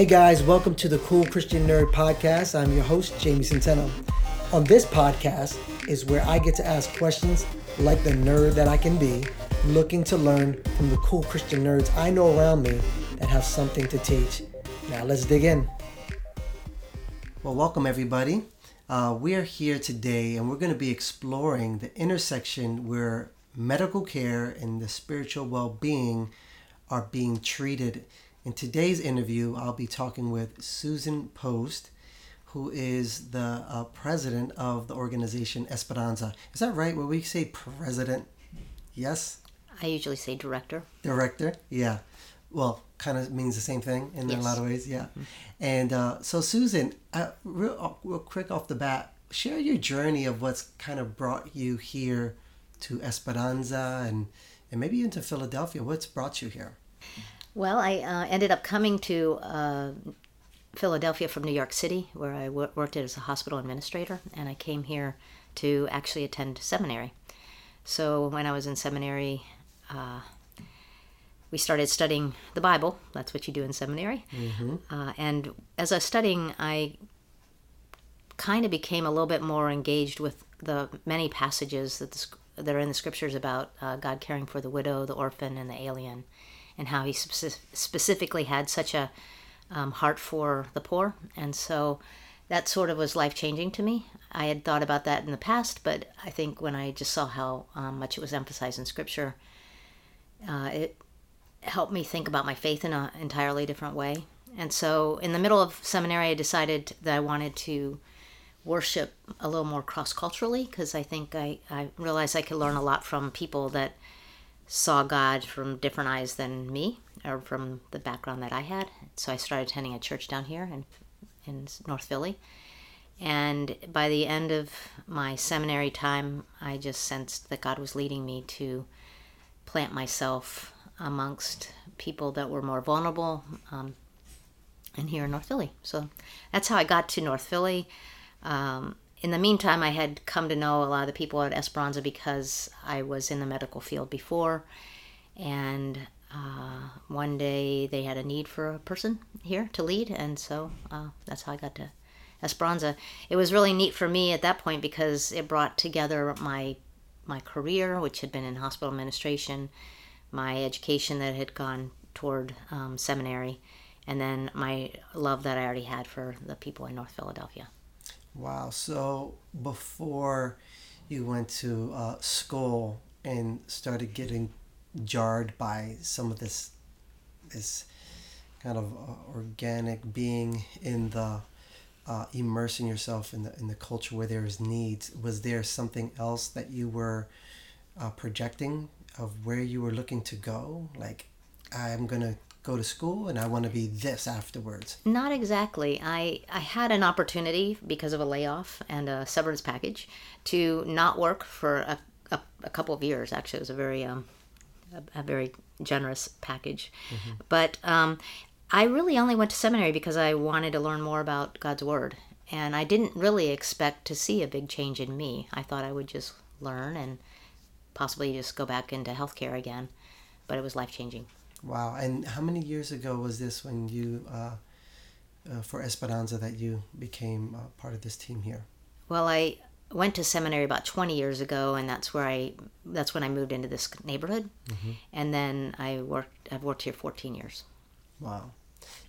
Hey guys, welcome to the Cool Christian Nerd Podcast. I'm your host, Jamie Centeno. On this podcast is where I get to ask questions like the nerd that I can be, looking to learn from the cool Christian nerds I know around me that have something to teach. Now let's dig in. Well, welcome everybody. Uh, we are here today and we're going to be exploring the intersection where medical care and the spiritual well being are being treated in today's interview, I'll be talking with Susan Post, who is the uh, president of the organization Esperanza. Is that right? When we say president, yes? I usually say director. Director, yeah. Well, kind of means the same thing in yes. a lot of ways, yeah. Mm-hmm. And uh, so, Susan, uh, real, uh, real quick off the bat, share your journey of what's kind of brought you here to Esperanza and, and maybe into Philadelphia. What's brought you here? Well, I uh, ended up coming to uh, Philadelphia from New York City, where I w- worked as a hospital administrator, and I came here to actually attend seminary. So when I was in seminary, uh, we started studying the Bible. That's what you do in seminary. Mm-hmm. Uh, and as I was studying, I kind of became a little bit more engaged with the many passages that, the, that are in the scriptures about uh, God caring for the widow, the orphan, and the alien and how he spe- specifically had such a um, heart for the poor. And so that sort of was life changing to me. I had thought about that in the past, but I think when I just saw how um, much it was emphasized in Scripture, uh, it helped me think about my faith in an entirely different way. And so in the middle of seminary, I decided that I wanted to worship a little more cross culturally because I think I, I realized I could learn a lot from people that saw God from different eyes than me or from the background that I had. So I started attending a church down here in, in North Philly. And by the end of my seminary time, I just sensed that God was leading me to plant myself amongst people that were more vulnerable um, and here in North Philly. So that's how I got to North Philly. Um, in the meantime, I had come to know a lot of the people at Esperanza because I was in the medical field before. And uh, one day they had a need for a person here to lead. And so uh, that's how I got to Esperanza. It was really neat for me at that point because it brought together my my career, which had been in hospital administration, my education that had gone toward um, seminary, and then my love that I already had for the people in North Philadelphia. Wow. So before you went to uh, school and started getting jarred by some of this, this kind of uh, organic being in the uh, immersing yourself in the in the culture where there is needs. Was there something else that you were uh, projecting of where you were looking to go? Like, I'm gonna go to school and I want to be this afterwards? Not exactly. I, I had an opportunity because of a layoff and a severance package to not work for a, a, a couple of years. Actually, it was a very um, a, a very generous package. Mm-hmm. But um, I really only went to seminary because I wanted to learn more about God's Word. And I didn't really expect to see a big change in me. I thought I would just learn and possibly just go back into healthcare again. But it was life changing. Wow. And how many years ago was this when you, uh, uh, for Esperanza, that you became uh, part of this team here? Well, I went to seminary about 20 years ago, and that's where I, that's when I moved into this neighborhood. Mm-hmm. And then I worked, I've worked here 14 years. Wow.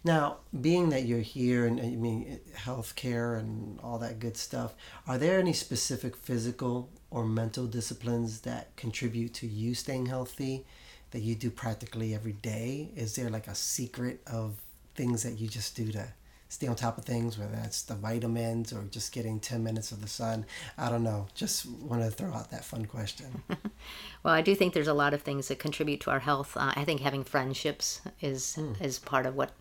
Now, being that you're here and I mean healthcare and all that good stuff, are there any specific physical or mental disciplines that contribute to you staying healthy? That you do practically every day? Is there like a secret of things that you just do to stay on top of things, whether that's the vitamins or just getting 10 minutes of the sun? I don't know. Just want to throw out that fun question. well, I do think there's a lot of things that contribute to our health. Uh, I think having friendships is, mm. is part of what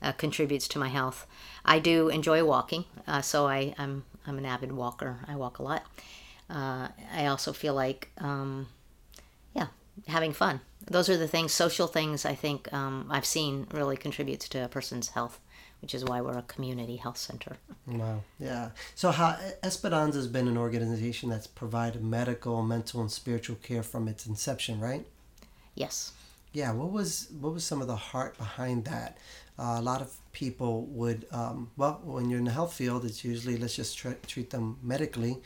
uh, contributes to my health. I do enjoy walking, uh, so I, I'm, I'm an avid walker. I walk a lot. Uh, I also feel like, um, having fun those are the things, social things. I think um, I've seen really contributes to a person's health, which is why we're a community health center. Wow. Yeah. So, how Esperanza has been an organization that's provided medical, mental, and spiritual care from its inception, right? Yes. Yeah. What was what was some of the heart behind that? Uh, a lot of people would um, well when you're in the health field it's usually let's just try, treat them medically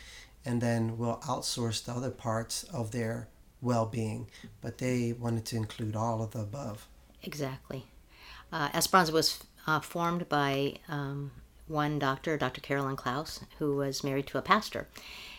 and then we'll outsource the other parts of their well-being but they wanted to include all of the above exactly uh, esperanza was uh, formed by um, one doctor dr carolyn klaus who was married to a pastor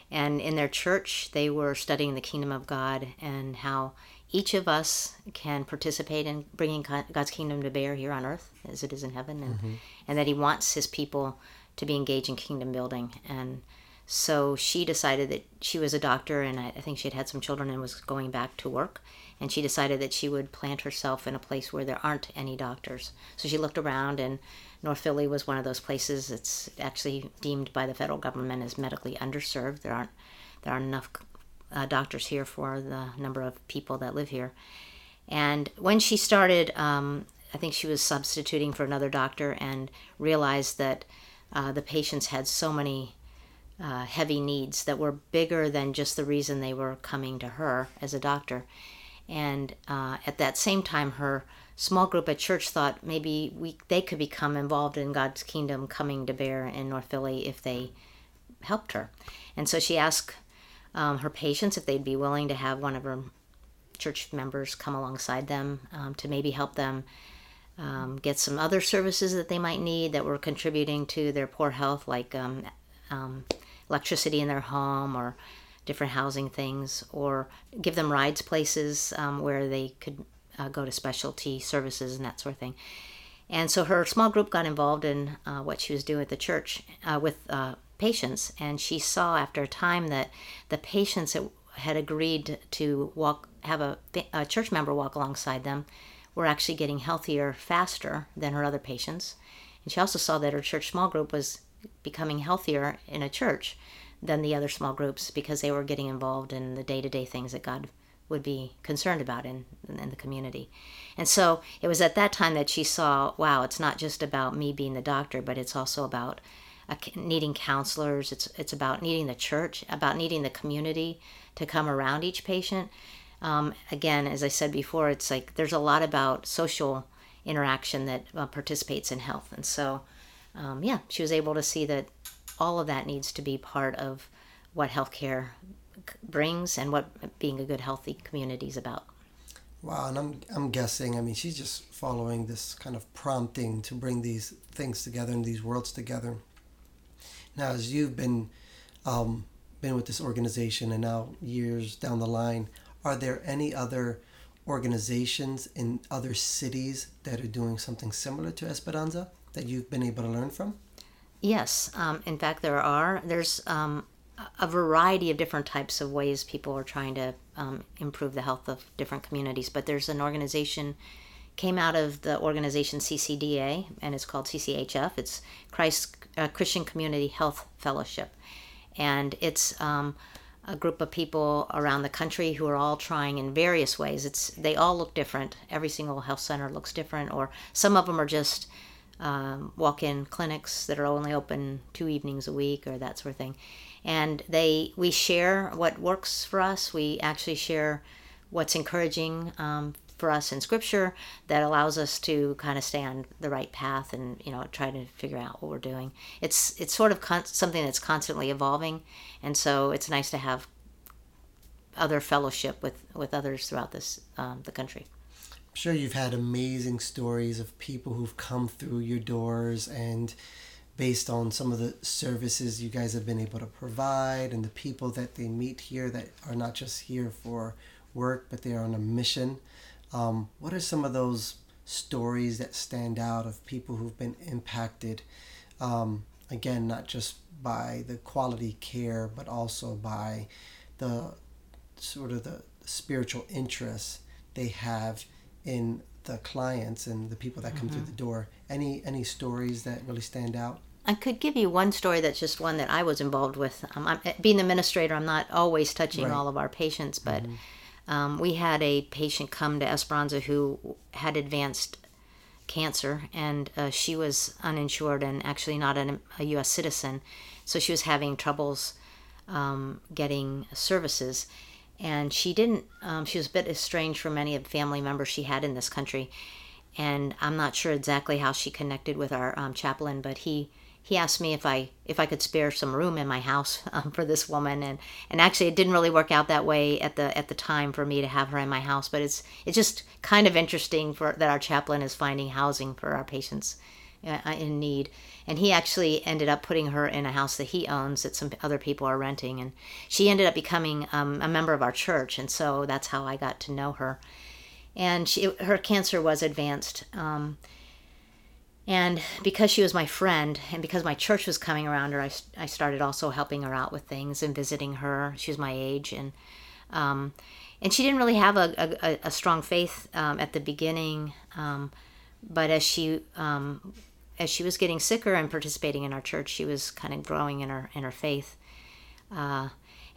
and in their church they were studying the kingdom of god and how each of us can participate in bringing God's kingdom to bear here on earth as it is in heaven, and, mm-hmm. and that He wants His people to be engaged in kingdom building. And so she decided that she was a doctor, and I, I think she had had some children and was going back to work. And she decided that she would plant herself in a place where there aren't any doctors. So she looked around, and North Philly was one of those places. It's actually deemed by the federal government as medically underserved. There aren't there aren't enough uh, doctors here for the number of people that live here. And when she started, um, I think she was substituting for another doctor and realized that uh, the patients had so many uh, heavy needs that were bigger than just the reason they were coming to her as a doctor. And uh, at that same time, her small group at church thought maybe we they could become involved in God's kingdom coming to bear in North Philly if they helped her. And so she asked um, her patients if they'd be willing to have one of her church members come alongside them um, to maybe help them um, get some other services that they might need that were contributing to their poor health, like um, um, electricity in their home or different housing things, or give them rides places um, where they could uh, go to specialty services and that sort of thing. And so her small group got involved in uh, what she was doing at the church uh, with uh, patients, and she saw after a time that the patients had agreed to walk, have a, a church member walk alongside them, were actually getting healthier faster than her other patients. And she also saw that her church small group was becoming healthier in a church than the other small groups because they were getting involved in the day to day things that God would be concerned about in, in the community. And so it was at that time that she saw wow, it's not just about me being the doctor, but it's also about needing counselors. It's it's about needing the church, about needing the community to come around each patient. Um, again, as I said before, it's like there's a lot about social interaction that uh, participates in health, and so um, yeah, she was able to see that all of that needs to be part of what healthcare brings and what being a good, healthy community is about. Wow, and I'm I'm guessing. I mean, she's just following this kind of prompting to bring these things together and these worlds together. Now, as you've been um, been with this organization and now years down the line, are there any other organizations in other cities that are doing something similar to Esperanza that you've been able to learn from? Yes, um, in fact, there are. There's um, a variety of different types of ways people are trying to um, improve the health of different communities. But there's an organization came out of the organization CCDA, and it's called CCHF. It's Christ uh, Christian Community Health Fellowship, and it's um, a group of people around the country who are all trying in various ways. It's they all look different. Every single health center looks different, or some of them are just um, walk-in clinics that are only open two evenings a week, or that sort of thing. And they we share what works for us. We actually share what's encouraging um, for us in scripture that allows us to kind of stay on the right path and you know try to figure out what we're doing it's it's sort of con- something that's constantly evolving and so it's nice to have other fellowship with with others throughout this um, the country sure you've had amazing stories of people who've come through your doors and based on some of the services you guys have been able to provide and the people that they meet here that are not just here for work but they are on a mission um, what are some of those stories that stand out of people who've been impacted? Um, again, not just by the quality care, but also by the sort of the spiritual interests they have in the clients and the people that come mm-hmm. through the door. Any any stories that really stand out? I could give you one story that's just one that I was involved with. Um, I'm, being the administrator, I'm not always touching right. all of our patients, but mm-hmm. Um, we had a patient come to Esperanza who had advanced cancer, and uh, she was uninsured and actually not an, a U.S. citizen, so she was having troubles um, getting services. And she didn't. Um, she was a bit estranged from many of the family members she had in this country, and I'm not sure exactly how she connected with our um, chaplain, but he he asked me if I if I could spare some room in my house um, for this woman, and and actually it didn't really work out that way at the at the time for me to have her in my house. But it's it's just kind of interesting for that our chaplain is finding housing for our patients in need, and he actually ended up putting her in a house that he owns that some other people are renting, and she ended up becoming um, a member of our church, and so that's how I got to know her, and she her cancer was advanced. Um, and because she was my friend, and because my church was coming around her, I, I started also helping her out with things and visiting her. She was my age, and um, and she didn't really have a, a, a strong faith um, at the beginning. Um, but as she um, as she was getting sicker and participating in our church, she was kind of growing in her in her faith. Uh,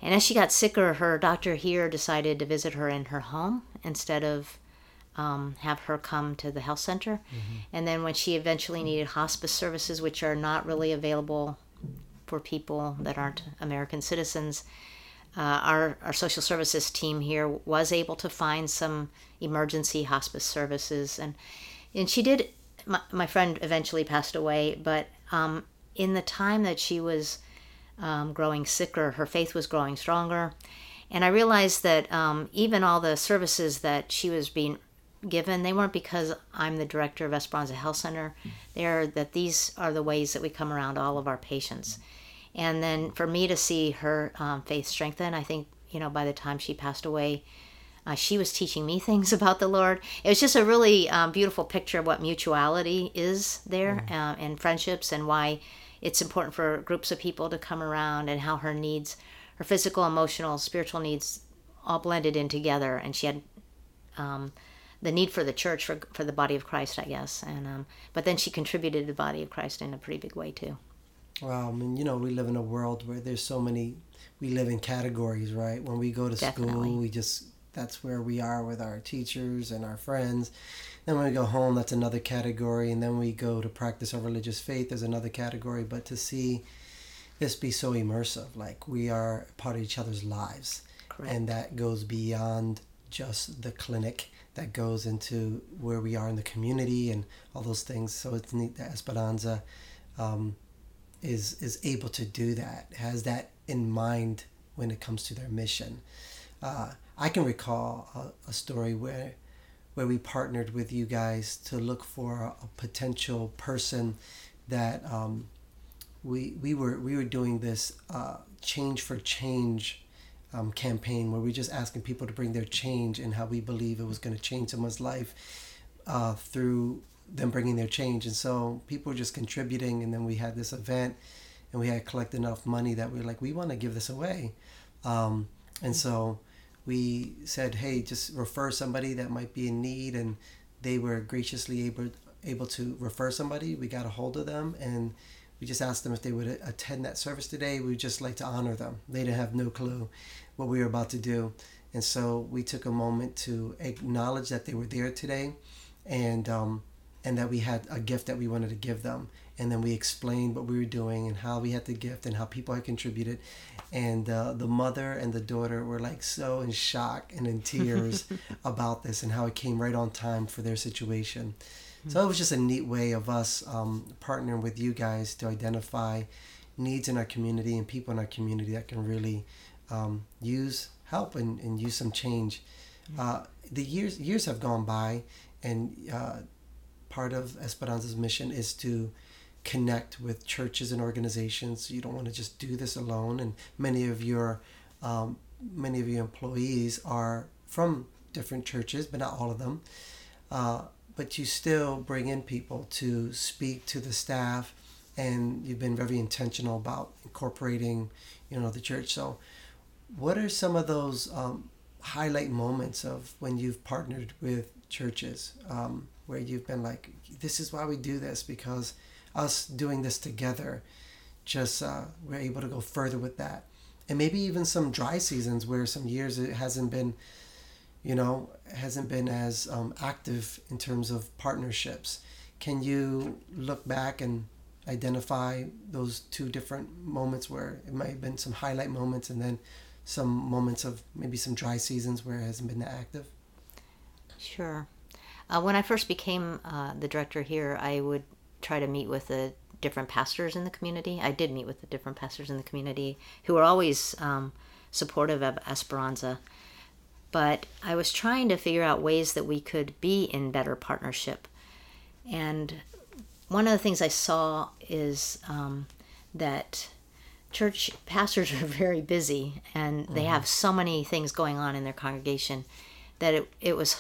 and as she got sicker, her doctor here decided to visit her in her home instead of um, have her come to the health center. Mm-hmm. And then when she eventually needed hospice services, which are not really available for people that aren't American citizens, uh, our, our social services team here was able to find some emergency hospice services. And, and she did, my, my friend eventually passed away, but um, in the time that she was um, growing sicker, her faith was growing stronger. And I realized that um, even all the services that she was being given. They weren't because I'm the director of Esperanza Health Center. They are that these are the ways that we come around all of our patients. And then for me to see her um, faith strengthen, I think, you know, by the time she passed away, uh, she was teaching me things about the Lord. It was just a really um, beautiful picture of what mutuality is there mm. uh, and friendships and why it's important for groups of people to come around and how her needs, her physical, emotional, spiritual needs all blended in together. And she had um, the need for the church for for the body of Christ, I guess. And um, but then she contributed to the body of Christ in a pretty big way too. Well, I mean, you know, we live in a world where there's so many. We live in categories, right? When we go to Definitely. school, we just that's where we are with our teachers and our friends. Then when we go home, that's another category, and then we go to practice our religious faith. There's another category, but to see this be so immersive, like we are part of each other's lives, Correct. and that goes beyond just the clinic that goes into where we are in the community and all those things. So it's neat that Esperanza um, is is able to do that, has that in mind when it comes to their mission. Uh, I can recall a, a, story where where we partnered with you guys to look for a, a potential person that um, we we were we were doing this uh, change for change um, campaign where we're just asking people to bring their change and how we believe it was going to change someone's life uh, through them bringing their change. And so people were just contributing, and then we had this event, and we had collected enough money that we were like, we want to give this away. Um, and so we said, hey, just refer somebody that might be in need, and they were graciously able able to refer somebody. We got a hold of them and we just asked them if they would attend that service today. We would just like to honor them. They didn't have no clue what we were about to do. And so we took a moment to acknowledge that they were there today and, um, and that we had a gift that we wanted to give them. And then we explained what we were doing and how we had the gift and how people had contributed. And uh, the mother and the daughter were like so in shock and in tears about this and how it came right on time for their situation. So it was just a neat way of us um, partnering with you guys to identify needs in our community and people in our community that can really um, use help and, and use some change. Uh, the years years have gone by, and uh, part of Esperanza's mission is to connect with churches and organizations. You don't want to just do this alone, and many of your um, many of your employees are from different churches, but not all of them. Uh, but you still bring in people to speak to the staff and you've been very intentional about incorporating you know the church so what are some of those um, highlight moments of when you've partnered with churches um, where you've been like this is why we do this because us doing this together just uh, we're able to go further with that and maybe even some dry seasons where some years it hasn't been you know, hasn't been as um, active in terms of partnerships. Can you look back and identify those two different moments where it might have been some highlight moments and then some moments of maybe some dry seasons where it hasn't been that active? Sure. Uh, when I first became uh, the director here, I would try to meet with the different pastors in the community. I did meet with the different pastors in the community who were always um, supportive of Esperanza. But I was trying to figure out ways that we could be in better partnership. And one of the things I saw is um, that church pastors are very busy and they mm-hmm. have so many things going on in their congregation that it, it was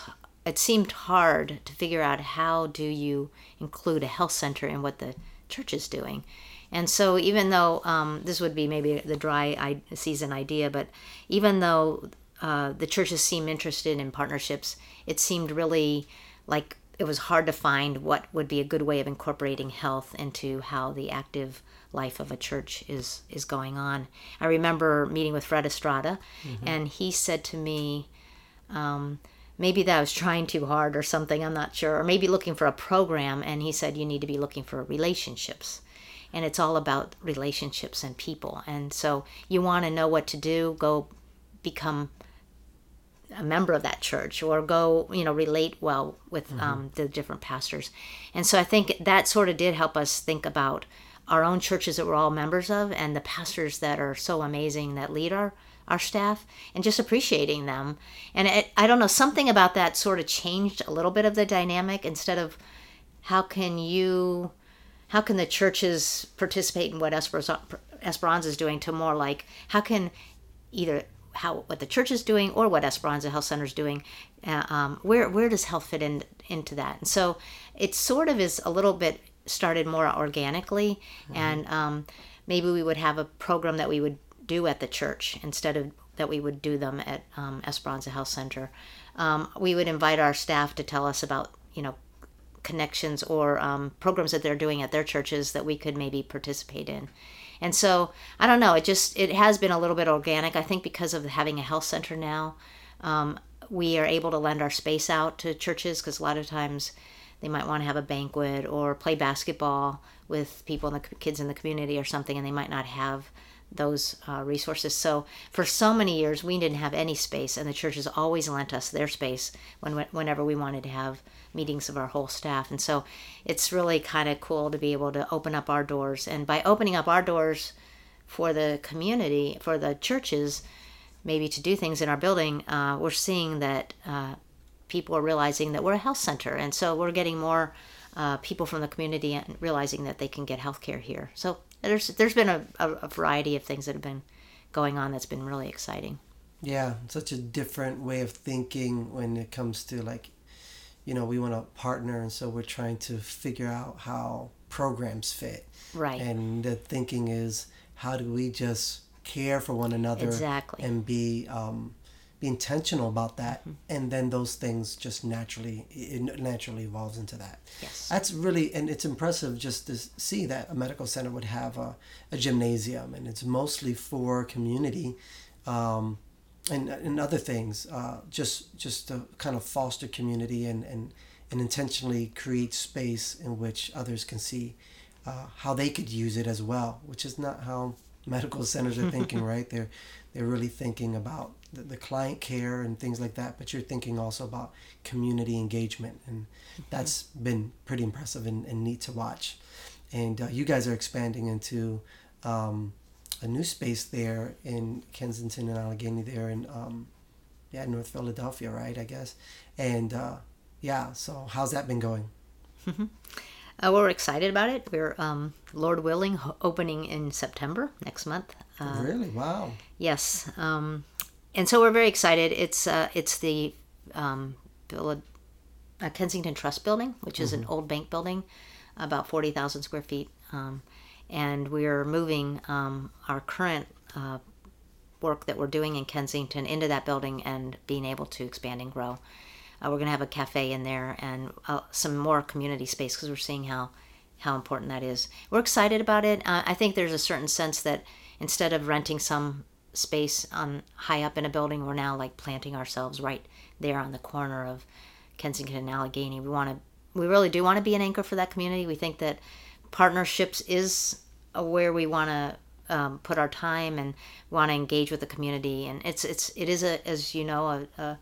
it seemed hard to figure out how do you include a health center in what the church is doing and so even though um, this would be maybe the dry season idea but even though uh, the churches seem interested in partnerships it seemed really like it was hard to find what would be a good way of incorporating health into how the active life of a church is is going on. I remember meeting with Fred Estrada, mm-hmm. and he said to me, um, maybe that I was trying too hard or something. I'm not sure, or maybe looking for a program. And he said you need to be looking for relationships, and it's all about relationships and people. And so you want to know what to do, go become a member of that church or go you know relate well with mm-hmm. um, the different pastors and so i think that sort of did help us think about our own churches that we're all members of and the pastors that are so amazing that lead our our staff and just appreciating them and it, i don't know something about that sort of changed a little bit of the dynamic instead of how can you how can the churches participate in what esperanza, esperanza is doing to more like how can either how what the church is doing or what Esperanza Health Center is doing. Uh, um, where where does health fit in into that? And so it sort of is a little bit started more organically, mm-hmm. and um, maybe we would have a program that we would do at the church instead of that we would do them at um, Esperanza Health Center. Um, we would invite our staff to tell us about you know connections or um, programs that they're doing at their churches that we could maybe participate in and so I don't know. It just it has been a little bit organic. I think because of having a health center now, um, we are able to lend our space out to churches because a lot of times they might want to have a banquet or play basketball with people and the kids in the community or something, and they might not have those uh, resources. So for so many years, we didn't have any space, and the churches always lent us their space when whenever we wanted to have meetings of our whole staff. And so it's really kind of cool to be able to open up our doors. And by opening up our doors for the community, for the churches, maybe to do things in our building, uh, we're seeing that uh, people are realizing that we're a health center. And so we're getting more uh, people from the community and realizing that they can get health care here. So there's there's been a, a, variety of things that have been going on that's been really exciting. Yeah, such a different way of thinking when it comes to like you know, we want to partner, and so we're trying to figure out how programs fit. Right. And the thinking is, how do we just care for one another exactly. and be um, be intentional about that, mm-hmm. and then those things just naturally it naturally evolves into that. Yes. That's really and it's impressive just to see that a medical center would have a, a gymnasium, and it's mostly for community. Um, and, and other things, uh, just just to kind of foster community and, and, and intentionally create space in which others can see uh, how they could use it as well, which is not how medical centers are thinking, right? They're they're really thinking about the, the, client care and things like that, but you're thinking also about community engagement, and that's been pretty impressive and, and neat to watch. And uh, you guys are expanding into um, a new space there in Kensington and Allegheny there in um, yeah North Philadelphia right I guess. And uh, yeah so how's that been going? Mm-hmm. uh, we're excited about it. We're um, Lord willing opening in September next month. Uh, really? Wow. yes um, and so we're very excited it's uh, it's the um, uh, Kensington Trust building which is mm-hmm. an old bank building about 40,000 square feet um, and we're moving um, our current uh, work that we're doing in Kensington into that building and being able to expand and grow. Uh, we're going to have a cafe in there and uh, some more community space because we're seeing how how important that is. We're excited about it. Uh, I think there's a certain sense that instead of renting some space on high up in a building, we're now like planting ourselves right there on the corner of Kensington and Allegheny. We want to, we really do want to be an anchor for that community. We think that partnerships is where we want to um, put our time and want to engage with the community and it's it's it is a as you know a, a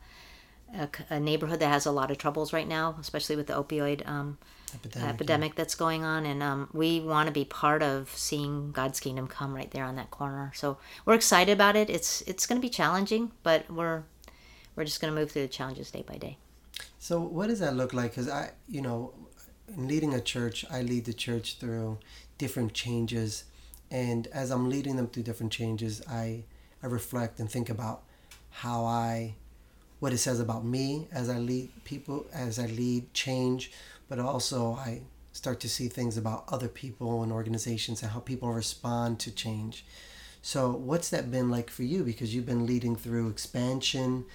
a, a neighborhood that has a lot of troubles right now, especially with the opioid um, epidemic, epidemic that's going on, and um, we want to be part of seeing God's kingdom come right there on that corner. So we're excited about it. It's it's going to be challenging, but we're we're just going to move through the challenges day by day. So what does that look like? Because I, you know, in leading a church, I lead the church through different changes, and as I'm leading them through different changes, I I reflect and think about how I what it says about me as I lead people, as I lead change, but also I start to see things about other people and organizations and how people respond to change. So, what's that been like for you? Because you've been leading through expansion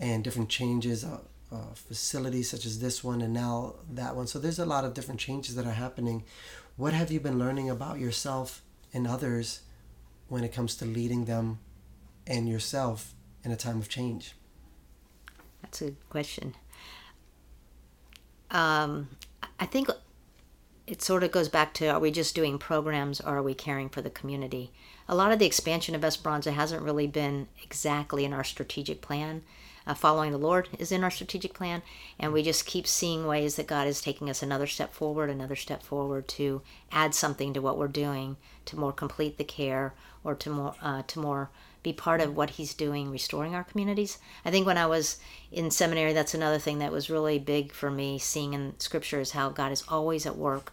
and different changes, uh, uh, facilities such as this one and now that one. So, there's a lot of different changes that are happening. What have you been learning about yourself and others when it comes to leading them and yourself in a time of change? That's a good question. Um, I think it sort of goes back to are we just doing programs or are we caring for the community? A lot of the expansion of Esperanza hasn't really been exactly in our strategic plan. Uh, following the Lord is in our strategic plan, and we just keep seeing ways that God is taking us another step forward, another step forward to add something to what we're doing to more complete the care or to more uh, to more be part of what he's doing restoring our communities. I think when I was in seminary, that's another thing that was really big for me seeing in scripture is how God is always at work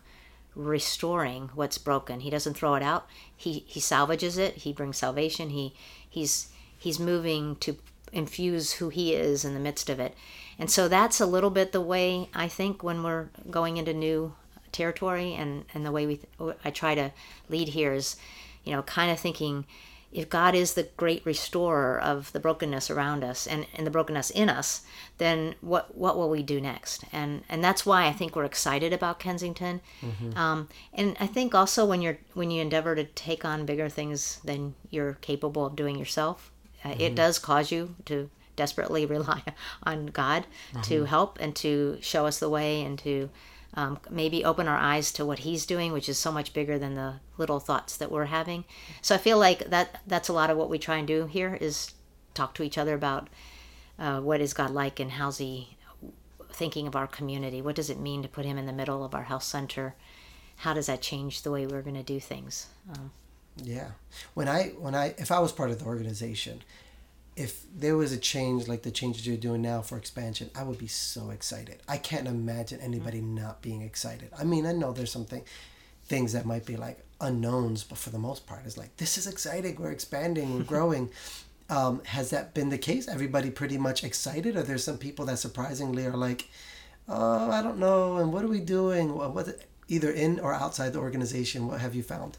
restoring what's broken. He doesn't throw it out. He he salvages it. He brings salvation. He he's he's moving to infuse who he is in the midst of it. And so that's a little bit the way I think when we're going into new territory and and the way we I try to lead here is you know kind of thinking if God is the great restorer of the brokenness around us and, and the brokenness in us, then what what will we do next? And and that's why I think we're excited about Kensington. Mm-hmm. Um, and I think also when you're when you endeavor to take on bigger things than you're capable of doing yourself, uh, mm-hmm. it does cause you to desperately rely on God mm-hmm. to help and to show us the way and to um, maybe open our eyes to what he's doing, which is so much bigger than the little thoughts that we're having. So I feel like that that's a lot of what we try and do here is talk to each other about uh, what is God like and how's he thinking of our community. What does it mean to put him in the middle of our health center? How does that change the way we're going to do things? Um, yeah, when I when I if I was part of the organization, if there was a change like the changes you're doing now for expansion, I would be so excited. I can't imagine anybody mm-hmm. not being excited. I mean, I know there's something things that might be like unknowns, but for the most part, it's like this is exciting. We're expanding. We're growing. um, has that been the case? Everybody pretty much excited, or there's some people that surprisingly are like, "Oh, I don't know," and what are we doing? What either in or outside the organization? What have you found?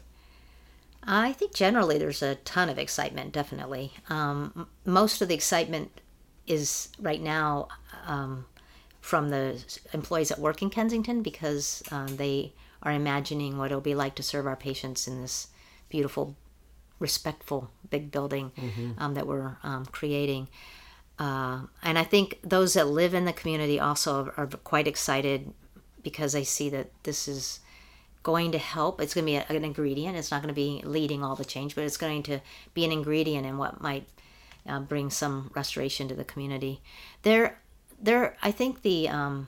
I think generally there's a ton of excitement, definitely. Um, most of the excitement is right now um, from the employees that work in Kensington because um, they are imagining what it'll be like to serve our patients in this beautiful, respectful big building mm-hmm. Um, that we're um, creating. Uh, and I think those that live in the community also are, are quite excited because they see that this is going to help. It's going to be an ingredient. It's not going to be leading all the change, but it's going to be an ingredient in what might uh, bring some restoration to the community. There, there. I think the um,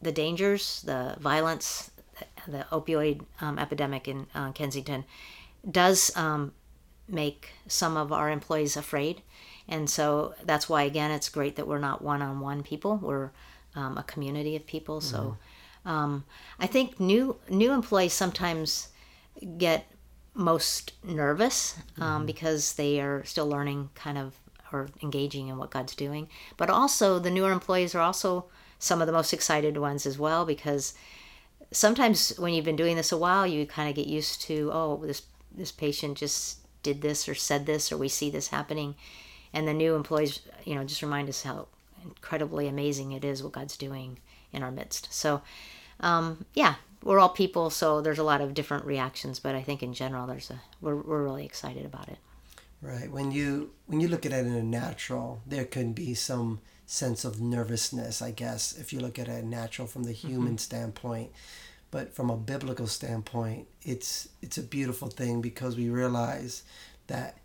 the dangers, the violence, the opioid um, epidemic in uh, Kensington does um, make some of our employees afraid, and so that's why again it's great that we're not one-on-one people. We're um, a community of people. Mm-hmm. So um, I think new new employees sometimes get most nervous um, mm-hmm. because they are still learning, kind of, or engaging in what God's doing. But also, the newer employees are also some of the most excited ones as well because sometimes when you've been doing this a while, you kind of get used to, oh, this this patient just did this or said this or we see this happening, and the new employees, you know, just remind us how incredibly amazing it is what God's doing in our midst. So, um, yeah, we're all people, so there's a lot of different reactions. But I think in general, there's a we're we're really excited about it. Right. When you when you look at it in a natural, there can be some sense of nervousness, I guess, if you look at it natural from the human mm-hmm. standpoint. But from a biblical standpoint, it's it's a beautiful thing because we realize that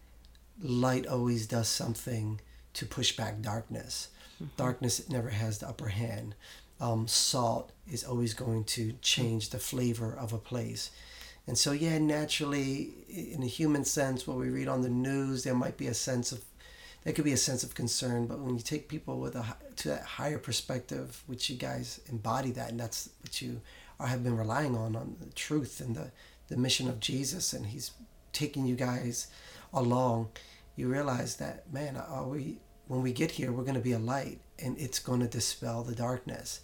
light always does something to push back darkness. Darkness never has the upper hand. Um, salt is always going to change the flavor of a place. And so, yeah, naturally, in a human sense, what we read on the news, there might be a sense of, there could be a sense of concern. But when you take people with a to that higher perspective, which you guys embody that, and that's what you are, have been relying on, on the truth and the, the mission of Jesus, and He's taking you guys along, you realize that, man, are we, when we get here, we're going to be a light, and it's going to dispel the darkness.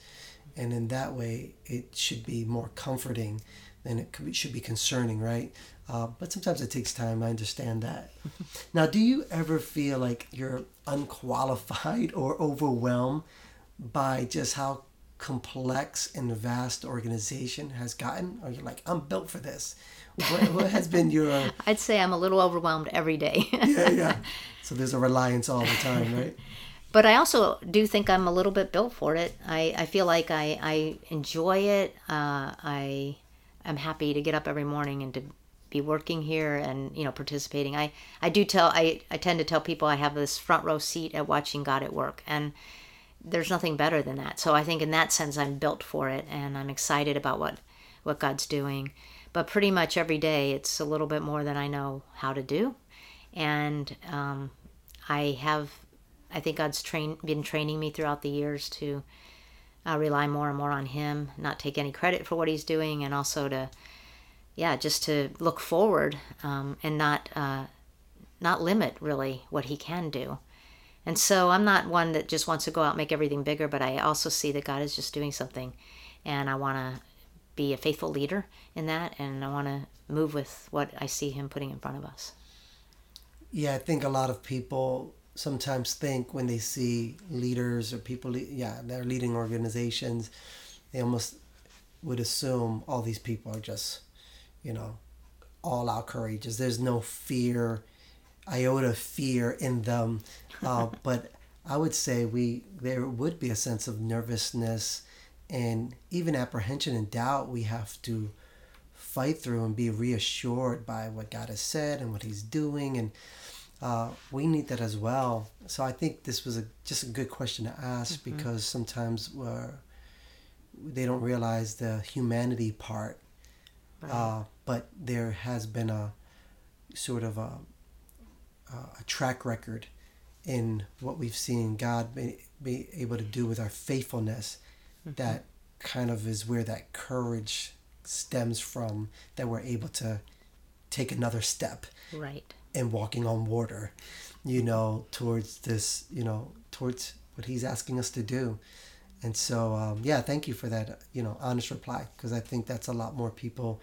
And in that way, it should be more comforting than it could, should be concerning, right? Uh, but sometimes it takes time. I understand that. now, do you ever feel like you're unqualified or overwhelmed by just how complex and vast organization has gotten? Or you're like, I'm built for this. What, what has been your? I'd say I'm a little overwhelmed every day. yeah, yeah. So there's a reliance all the time, right? But I also do think I'm a little bit built for it. I, I feel like I, I enjoy it. Uh, I I'm happy to get up every morning and to be working here and you know participating. I I do tell I I tend to tell people I have this front row seat at watching God at work and there's nothing better than that. So I think in that sense I'm built for it and I'm excited about what what God's doing. But pretty much every day it's a little bit more than I know how to do, and um, I have I think God's train been training me throughout the years to uh, rely more and more on him, not take any credit for what he's doing, and also to, yeah, just to look forward um, and not uh, not limit really what he can do. And so I'm not one that just wants to go out and make everything bigger, but I also see that God is just doing something, and I want to be a faithful leader in that, and I want to move with what I see Him putting in front of us. Yeah, I think a lot of people sometimes think when they see leaders or people, yeah, they're leading organizations, they almost would assume all these people are just, you know, all out courageous. There's no fear, iota fear in them. Uh, but I would say we there would be a sense of nervousness and even apprehension and doubt. We have to fight through and be reassured by what God has said and what He's doing and uh, we need that as well. So I think this was a just a good question to ask mm-hmm. because sometimes we're, they don't realize the humanity part. Right. Uh, but there has been a sort of a, a track record in what we've seen God be, be able to do with our faithfulness mm-hmm. that kind of is where that courage stems from that we're able to take another step right and walking on water, you know, towards this, you know, towards what he's asking us to do. And so, um, yeah, thank you for that, you know, honest reply, because I think that's a lot more people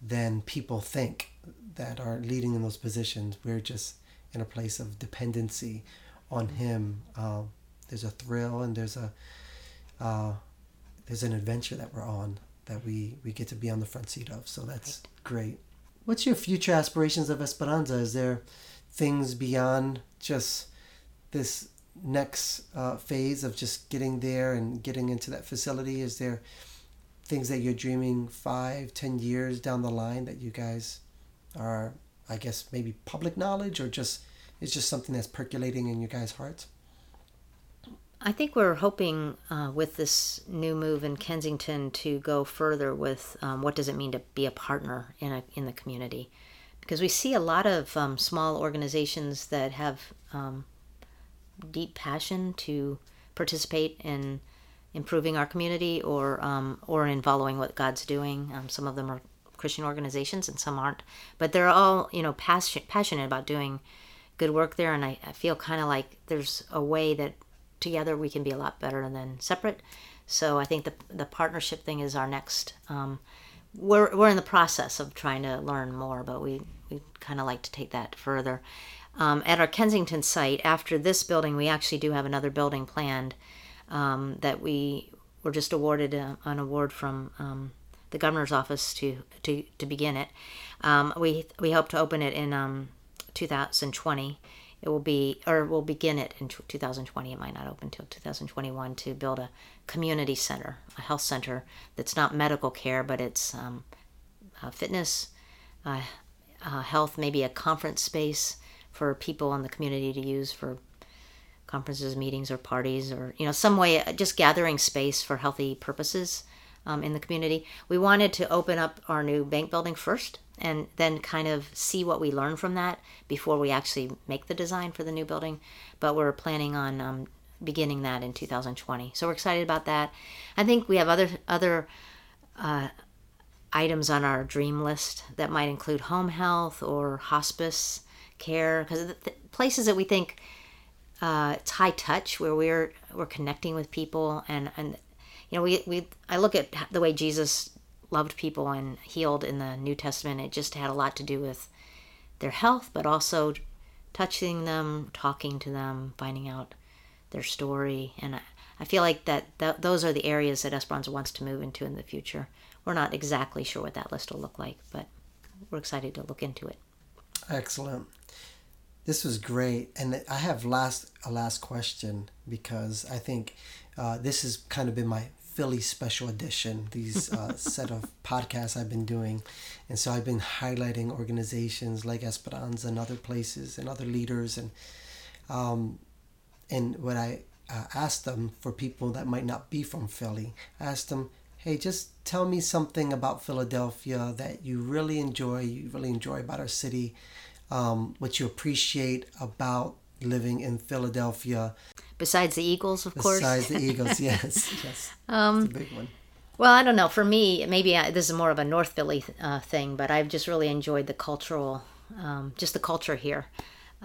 than people think that are leading in those positions. We're just in a place of dependency on him. Um, there's a thrill and there's a uh, there's an adventure that we're on that we we get to be on the front seat of. So that's great. What's your future aspirations of Esperanza? Is there things beyond just this next uh, phase of just getting there and getting into that facility? Is there things that you're dreaming five, ten years down the line that you guys are, I guess, maybe public knowledge or just it's just something that's percolating in your guys' hearts? I think we're hoping uh, with this new move in Kensington to go further with um, what does it mean to be a partner in a, in the community, because we see a lot of um, small organizations that have um, deep passion to participate in improving our community or um, or in following what God's doing. Um, some of them are Christian organizations and some aren't, but they're all you know passion, passionate about doing good work there, and I, I feel kind of like there's a way that together we can be a lot better than separate. So I think the the partnership thing is our next. Um, we're we're in the process of trying to learn more, but we we kind of like to take that further. Um, at our Kensington site, after this building, we actually do have another building planned um, that we were just awarded a, an award from um, the governor's office to to, to begin it. Um, we we hope to open it in um, 2020 it will be or we'll begin it in 2020 it might not open until 2021 to build a community center a health center that's not medical care but it's um, fitness uh, uh, health maybe a conference space for people in the community to use for conferences, meetings, or parties, or you know, some way uh, just gathering space for healthy purposes um, in the community. We wanted to open up our new bank building first, and then kind of see what we learn from that before we actually make the design for the new building. But we're planning on um, beginning that in 2020, so we're excited about that. I think we have other other. Uh, items on our dream list that might include home health or hospice care because places that we think uh, it's high touch where we're we're connecting with people and and you know we we I look at the way Jesus loved people and healed in the New Testament. It just had a lot to do with their health but also touching them talking to them finding out their story. And I, I feel like that th- those are the areas that Esperanza wants to move into in the future. We're not exactly sure what that list will look like but we're excited to look into it. Excellent. This was great, and I have last a last question because I think uh, this has kind of been my Philly special edition. These uh, set of podcasts I've been doing, and so I've been highlighting organizations like Esperanza and other places and other leaders, and um, and what I uh, asked them for people that might not be from Philly, I asked them, hey, just tell me something about Philadelphia that you really enjoy, you really enjoy about our city um, what you appreciate about living in Philadelphia. Besides the Eagles, of Besides course. Besides the Eagles, yes, yes, um, big one. Well, I don't know. For me, maybe I, this is more of a North Philly uh, thing, but I've just really enjoyed the cultural, um, just the culture here.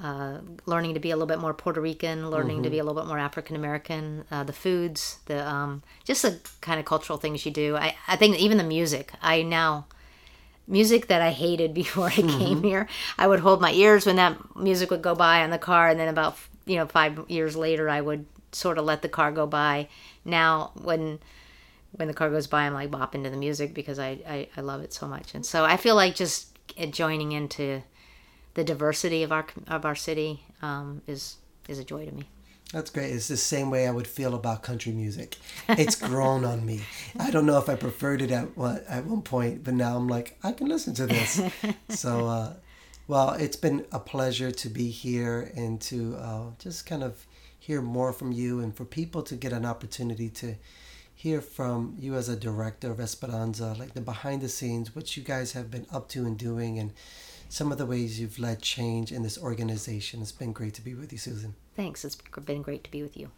Uh, learning to be a little bit more Puerto Rican, learning mm-hmm. to be a little bit more African American, uh, the foods, the um, just the kind of cultural things you do. I, I think even the music. I now music that I hated before I mm-hmm. came here. I would hold my ears when that music would go by on the car, and then about you know five years later, I would sort of let the car go by. Now, when when the car goes by, I'm like bopping to the music because I, I, I love it so much, and so I feel like just joining into the diversity of our of our city um, is is a joy to me. That's great. It's the same way I would feel about country music. It's grown on me. I don't know if I preferred it at one, at one point, but now I'm like, I can listen to this. so, uh, well, it's been a pleasure to be here and to uh, just kind of hear more from you and for people to get an opportunity to hear from you as a director of Esperanza, like the behind the scenes, what you guys have been up to and doing, and some of the ways you've led change in this organization. It's been great to be with you, Susan. Thanks. It's been great to be with you.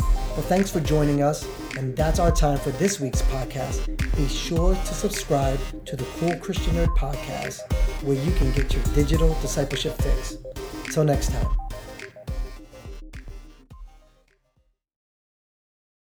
Well, thanks for joining us. And that's our time for this week's podcast. Be sure to subscribe to the Cool Christian Nerd podcast, where you can get your digital discipleship fix. Till next time.